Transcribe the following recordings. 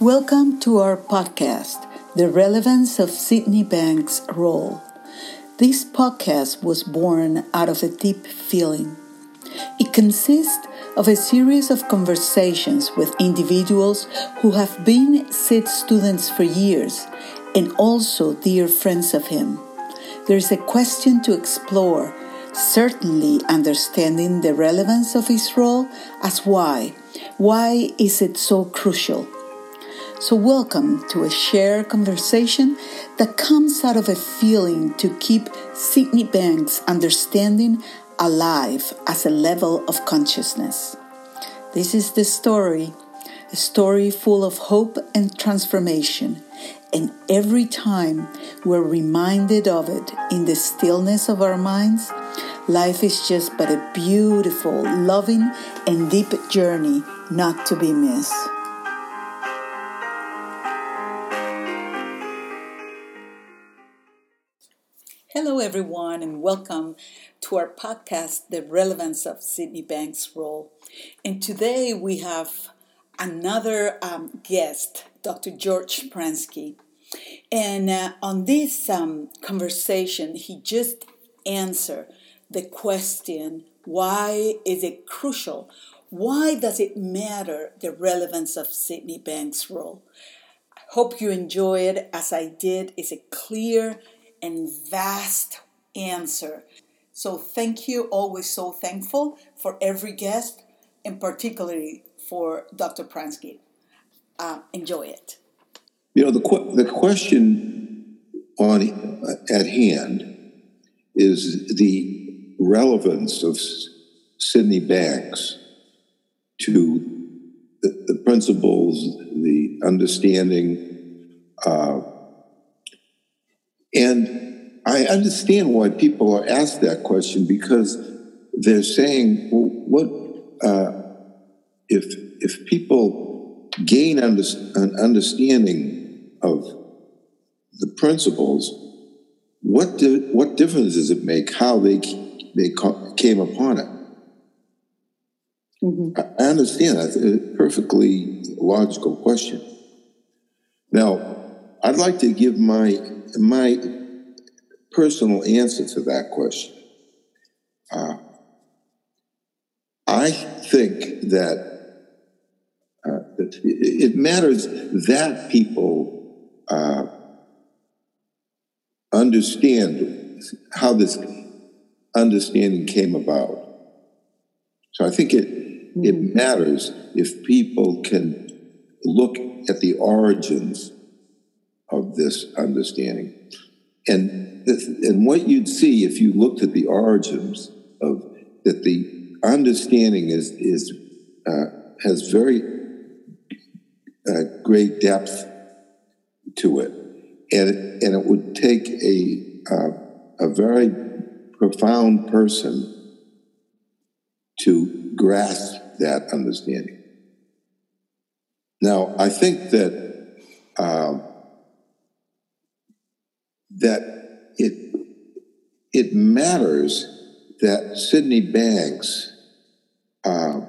Welcome to our podcast, The Relevance of Sydney Banks' Role. This podcast was born out of a deep feeling. It consists of a series of conversations with individuals who have been Syd students for years and also dear friends of him. There is a question to explore, certainly understanding the relevance of his role as why. Why is it so crucial? So, welcome to a shared conversation that comes out of a feeling to keep Sydney Banks' understanding alive as a level of consciousness. This is the story, a story full of hope and transformation. And every time we're reminded of it in the stillness of our minds, life is just but a beautiful, loving, and deep journey not to be missed. Hello, everyone, and welcome to our podcast, The Relevance of Sydney Banks' Role. And today we have another um, guest, Dr. George Pransky. And uh, on this um, conversation, he just answered the question why is it crucial? Why does it matter the relevance of Sydney Banks' role? I hope you enjoy it as I did. It's a clear and vast answer. So thank you, always so thankful for every guest, and particularly for Dr. Pransky. Uh, enjoy it. You know, the, the question on at hand is the relevance of Sydney Banks to the, the principles, the understanding, uh, and I understand why people are asked that question because they're saying, well, what uh, if if people gain under, an understanding of the principles? What do, what difference does it make how they they came upon it? Mm-hmm. I understand that's a perfectly logical question. Now, I'd like to give my my personal answer to that question. Uh, I think that, uh, that it matters that people uh, understand how this understanding came about. So I think it mm-hmm. it matters if people can look at the origins of this understanding. And, and what you'd see if you looked at the origins of that the understanding is, is uh, has very uh, great depth to it. And, and it would take a, uh, a very profound person to grasp that understanding. Now, I think that um, that it it matters that Sydney Banks uh,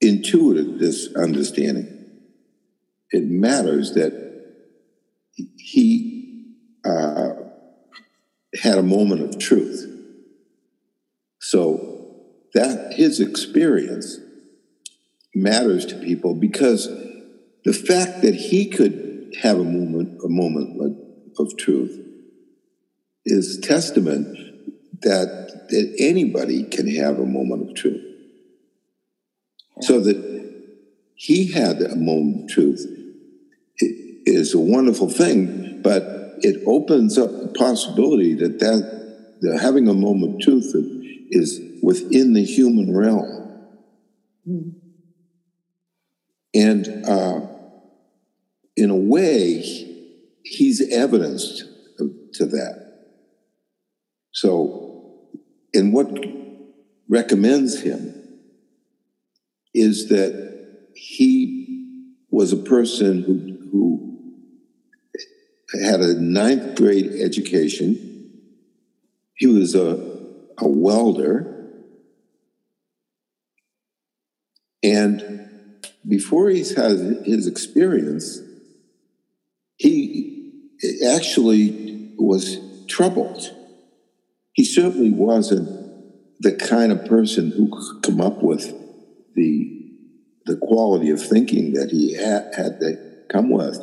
intuited this understanding. It matters that he uh, had a moment of truth. So that his experience matters to people because the fact that he could have a moment, a moment of truth, is testament that that anybody can have a moment of truth. So that he had a moment of truth is a wonderful thing, but it opens up the possibility that that, that having a moment of truth is within the human realm. Mm. And uh, in a way, he's evidenced to that. So, and what recommends him is that he was a person who, who had a ninth grade education. He was a, a welder. And before he's had his experience, he actually was troubled. He certainly wasn't the kind of person who could come up with the the quality of thinking that he had, had to come with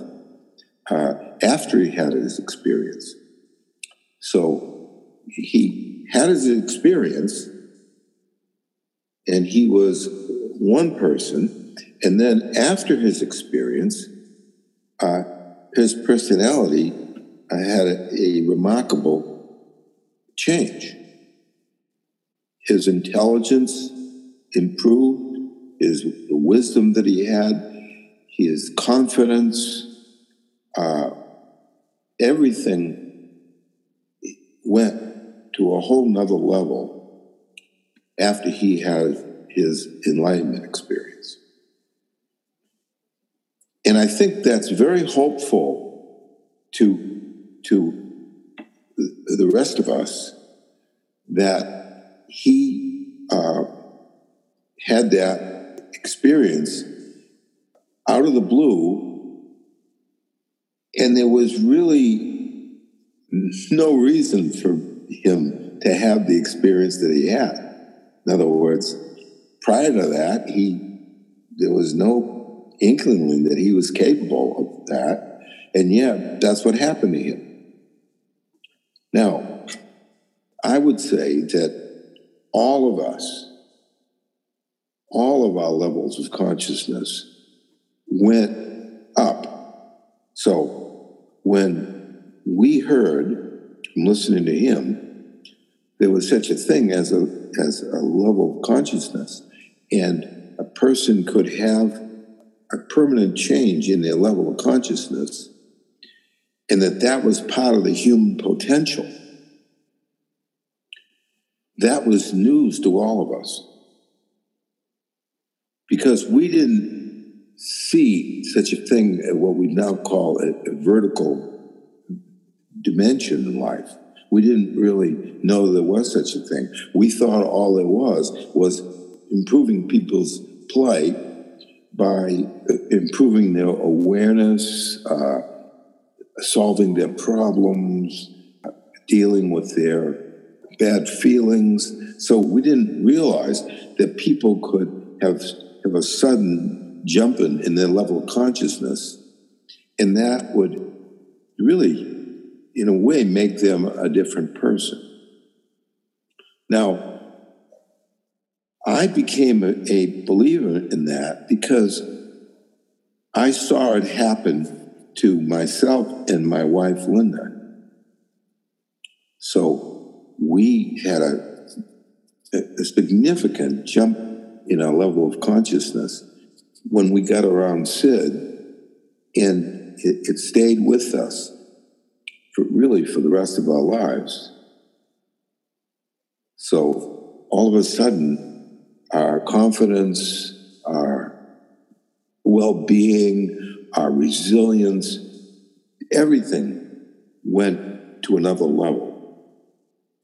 uh, after he had his experience. So he had his experience, and he was one person. And then after his experience, uh, his personality had a, a remarkable change. His intelligence improved, his the wisdom that he had, his confidence, uh, everything went to a whole nother level after he had his enlightenment experience. And I think that's very hopeful to, to the rest of us that he uh, had that experience out of the blue, and there was really no reason for him to have the experience that he had. In other words, prior to that, he there was no inkling that he was capable of that, and yet that's what happened to him. Now, I would say that all of us, all of our levels of consciousness went up. So when we heard from listening to him, there was such a thing as a as a level of consciousness, and a person could have a permanent change in their level of consciousness, and that that was part of the human potential. That was news to all of us because we didn't see such a thing as what we now call a, a vertical dimension in life. We didn't really know there was such a thing. We thought all there was was improving people's plight by improving their awareness, uh, solving their problems, dealing with their bad feelings. So we didn't realize that people could have, have a sudden jump in, in their level of consciousness, and that would really in a way, make them a different person. Now, I became a, a, believer in that because I saw it happen to myself and my wife, Linda. So we had a, a significant jump in our level of consciousness when we got around Syd, and it, it stayed with us for really for the rest of our lives. So all of a sudden, our confidence, our well being, our resilience, everything went to another level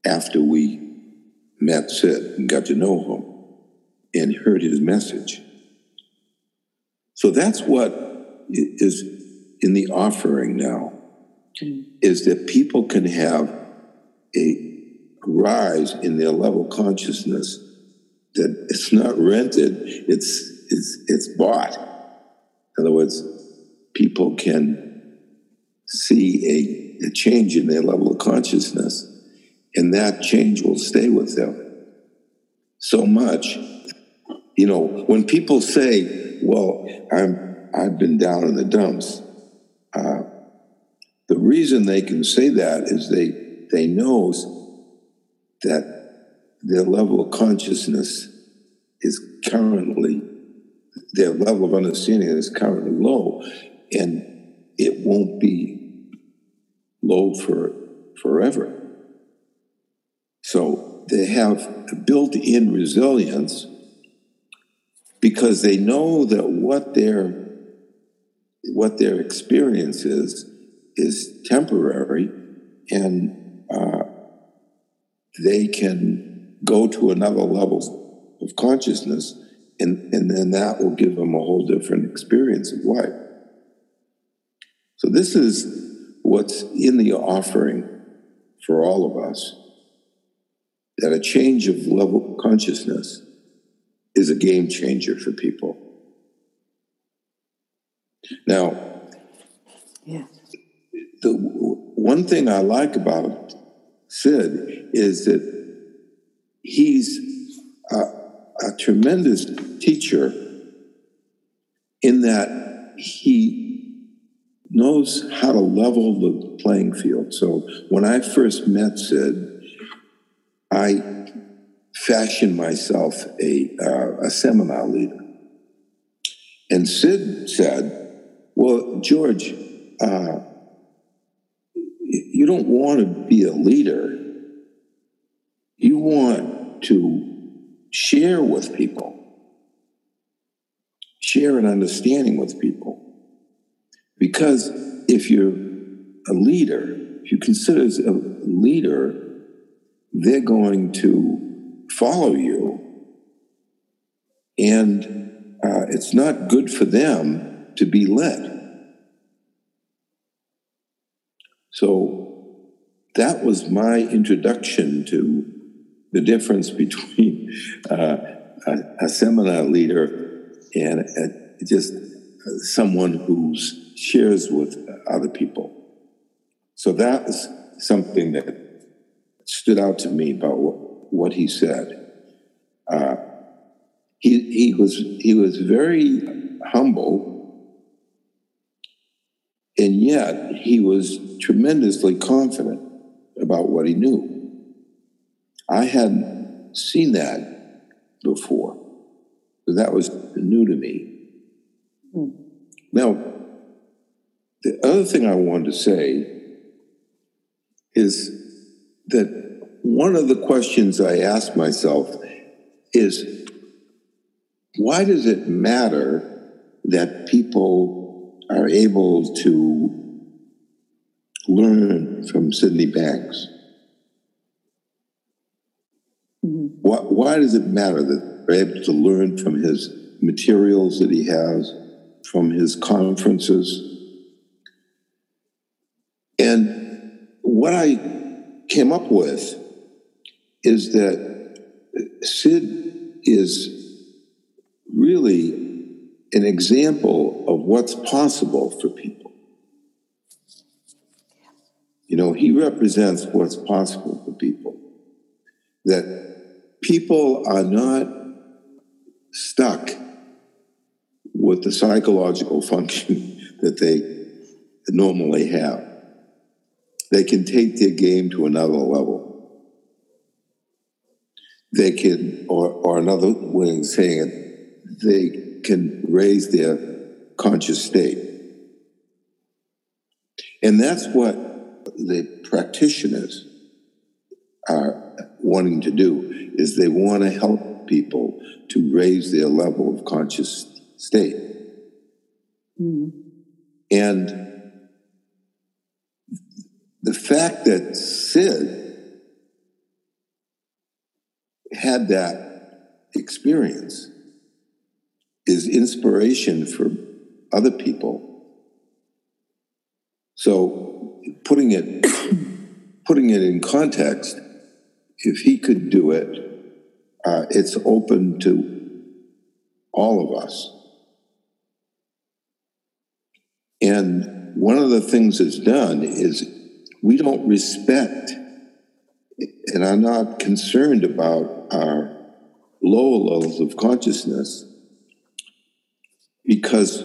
after we met Syd and got to know him and heard his message. So that's what is in the offering now mm. is that people can have a rise in their level consciousness that it's not rented, it's, it's, it's bought. In other words, people can see a, a change in their level of consciousness, and that change will stay with them so much. You know, when people say, well, I'm, I've been down in the dumps, uh, the reason they can say that is they they know that their level of consciousness is currently their level of understanding is currently low, and it won't be low for forever. So they have built-in resilience because they know that what their what their experience is is temporary and uh, they can go to another level of consciousness And, and then that will give them a whole different experience of life. So, this is what's in the offering for all of us that a change of level of consciousness is a game changer for people. Now, yeah. the one thing I like about Syd is that he's a, a tremendous teacher in that he knows how to level the playing field. So when I first met Syd, I fashioned myself a, uh, a seminar leader. And Syd said, Well, George, uh, you don't want to be a leader. You want to share with people, share an understanding with people. Because if you're a leader, if you consider as a leader, they're going to follow you. And uh, it's not good for them to be led. So that was my introduction to the difference between uh, a, a, seminar leader and a, just someone who shares with other people. So that was something that stood out to me about what, what he said. Uh, he, he was he was very humble, and yet he was tremendously confident about what he knew. I hadn't seen that before, so that was new to me. Mm. Now, the other thing I wanted to say is that one of the questions I ask myself is why does it matter that people are able to learn from Sydney Banks? Mm-hmm. Why, why does it matter that they're able to learn from his materials that he has, from his conferences? And what I came up with is that Syd is really an example of what's possible for people. You know, he represents what's possible for people. That people are not stuck with the psychological function that they normally have they can take their game to another level. They can, or, or another way of saying it, they can raise their conscious state. And that's what the practitioners are wanting to do is they want to help people to raise their level of conscious state. Mm. And the fact that Syd had that experience is inspiration for other people. So putting it putting it in context, if he could do it, uh, it's open to all of us. And one of the things it's done is we don't respect and are not concerned about our lower levels of consciousness because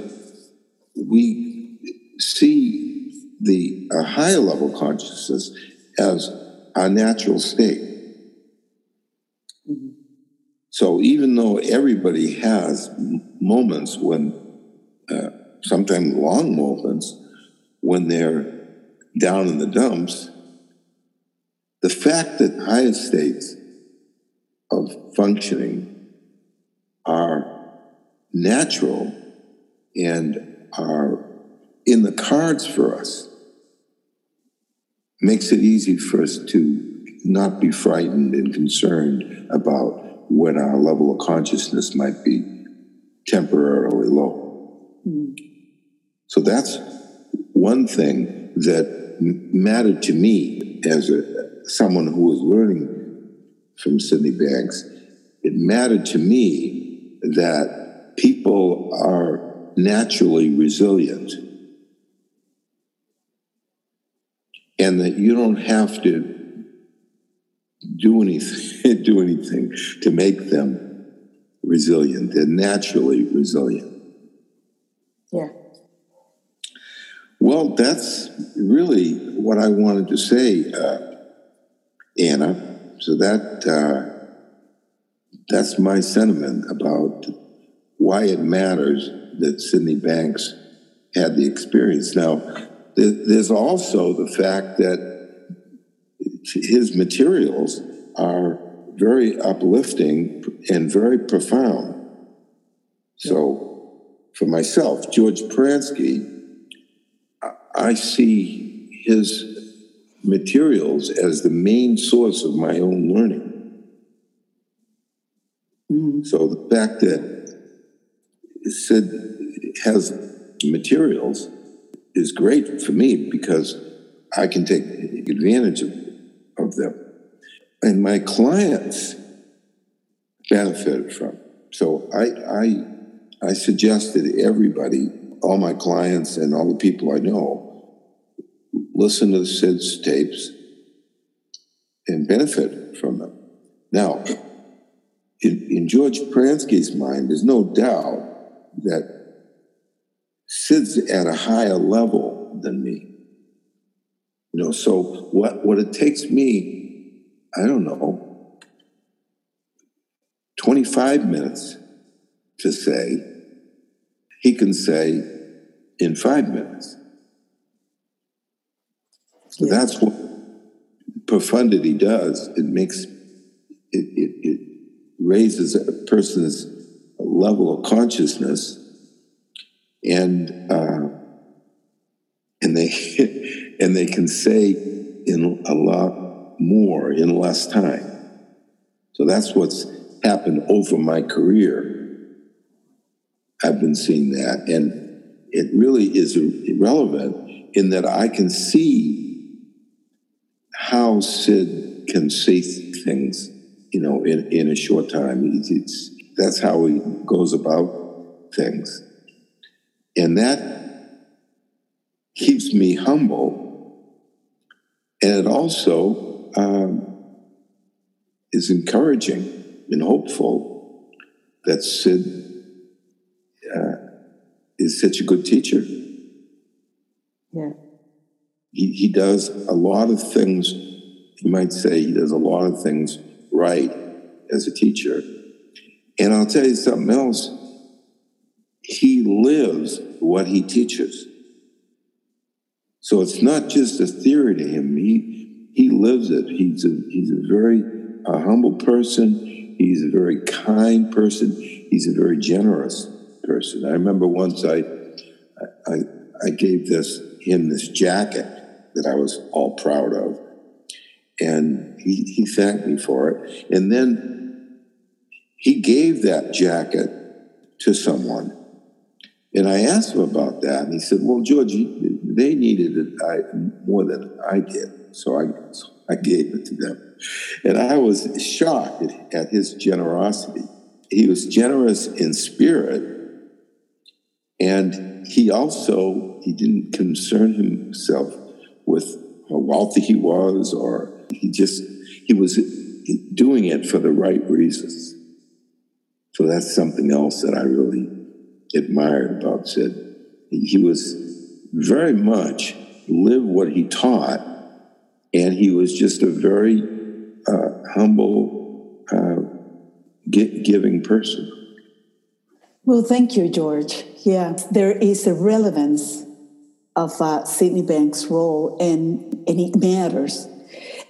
we see the a higher level consciousness as our natural state. Mm-hmm. So even though everybody has moments when, uh, sometimes long moments, when they're down in the dumps, the fact that higher states of functioning are natural and are in the cards for us makes it easy for us to not be frightened and concerned about when our level of consciousness might be temporarily low. Mm. So that's one thing that mattered to me as a, someone who was learning from Sydney Banks. It mattered to me that people are naturally resilient and that you don't have to do anything, do anything to make them resilient. They're naturally resilient. Yeah. Well, that's really what I wanted to say, uh, Anna. So that uh, that's my sentiment about why it matters that Sydney Banks had the experience. Now, there's also the fact that his materials are very uplifting and very profound. So, for myself, George Pransky, I see his materials as the main source of my own learning. Mm-hmm. So, the fact that Syd has materials is great for me because I can take advantage of of them. And my clients benefited from. So I, I, I suggested everybody, all my clients and all the people I know, listen to Syd's tapes and benefit from them. Now, in, in George Pransky's mind, there's no doubt that Syd's at a higher level than me. You know, so what, what it takes me, I don't know, 25 minutes to say, he can say in five minutes. So yeah. that's what profundity does. It makes, it, it, it raises a person's level of consciousness and, uh, and they and they can say in a lot more in less time. So that's what's happened over my career. I've been seeing that, and it really is irrelevant in that I can see how Syd can say things, you know, in, in a short time. It's, it's that's how he goes about things, and that keeps me humble and it also um, is encouraging and hopeful that Syd uh, is such a good teacher. Yeah. He, he does a lot of things, you might say, he does a lot of things right as a teacher. And I'll tell you something else. He lives what he teaches. So it's not just a theory to him. He he lives it. He's a he's a very uh, humble person. He's a very kind person. He's a very generous person. I remember once I I, I gave this him this jacket that I was all proud of, and he, he thanked me for it. And then he gave that jacket to someone and I asked him about that, and he said, "Well, George, they needed it I, more than I did, so I, so I gave it to them." And I was shocked at, at his generosity. He was generous in spirit, and he also he didn't concern himself with how wealthy he was, or he just he was doing it for the right reasons. So that's something else that I really admired about Syd. He was very much lived what he taught, and he was just a very uh, humble, uh, giving person. Well, thank you, George. Yeah, there is a relevance of uh, Sydney Banks' role, and and it matters.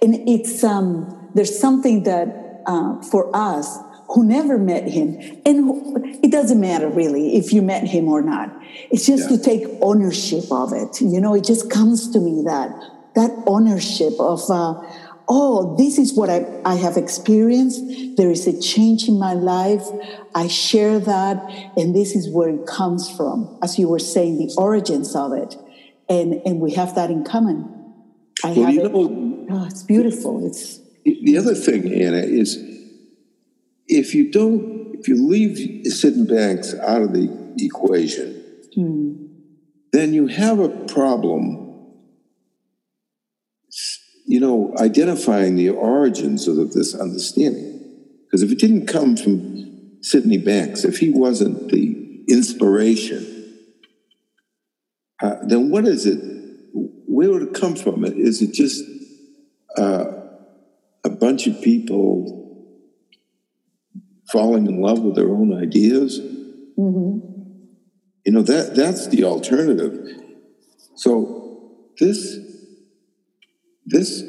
And it's um, there's something that uh, for us who never met him, and it doesn't matter really if you met him or not. It's just yeah. to take ownership of it. You know, it just comes to me that that ownership of uh, oh, this is what I, I have experienced. There is a change in my life. I share that, and this is where it comes from. As you were saying, the origins of it. And, and we have that in common. I Well, have you it. know- oh, it's beautiful. It's The other thing, Anna, is if you don't, if you leave Syd Banks out of the equation, then you have a problem, you know, identifying the origins of this understanding. Because if it didn't come from Sydney Banks, if he wasn't the inspiration, uh, then what is it? Where would it come from? Is it just a bunch of people falling in love with their own ideas. Mm-hmm. You know that that's the alternative. So this this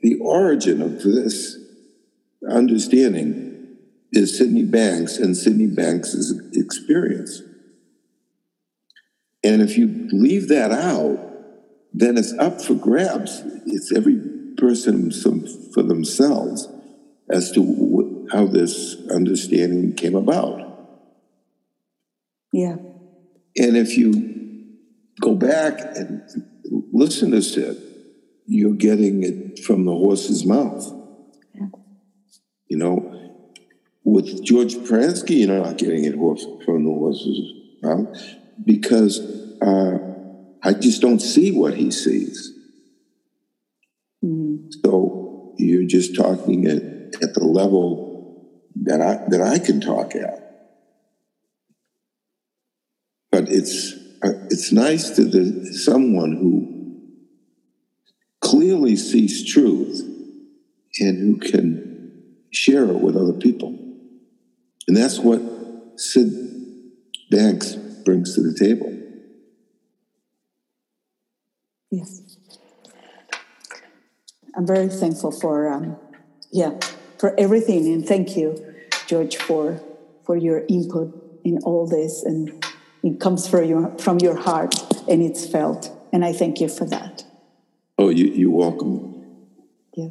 the origin of this understanding is Sydney Banks and Sydney Banks' experience. And if you leave that out, then it's up for grabs. It's every person some, for themselves as to wh- how this understanding came about. yeah, And if you go back and listen to Syd, you're getting it from the horse's mouth. You know, with George Pransky, you're not getting it horse, from the horse's mouth because uh, I just don't see what he sees. So you're just talking at, at the level that I that I can talk at. But it's uh, it's nice to the someone who clearly sees truth and who can share it with other people. And that's what Syd Banks brings to the table. yes. I'm very thankful for, um, yeah, for everything, and thank you, George, for for your input in all this, and it comes from your from your heart, and it's felt, and I thank you for that. Oh, you, you're welcome. Yeah.